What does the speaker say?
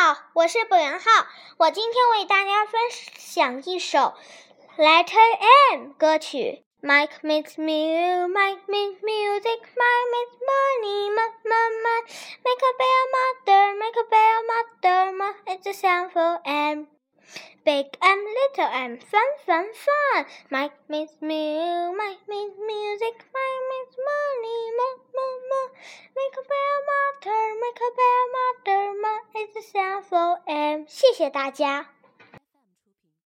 好，我是本元浩。我今天为大家分享一首 Letter M 歌曲。Mike makes music, Mike makes music, Mike makes money, money, Make a bear mother, make a bear mother, ma. It's a sound for M. Big M, little M, fun, fun, fun. Mike makes music, Mike makes music, Mike makes money, money, Make a bear mother, make a bear mother, thank for m，谢谢大家。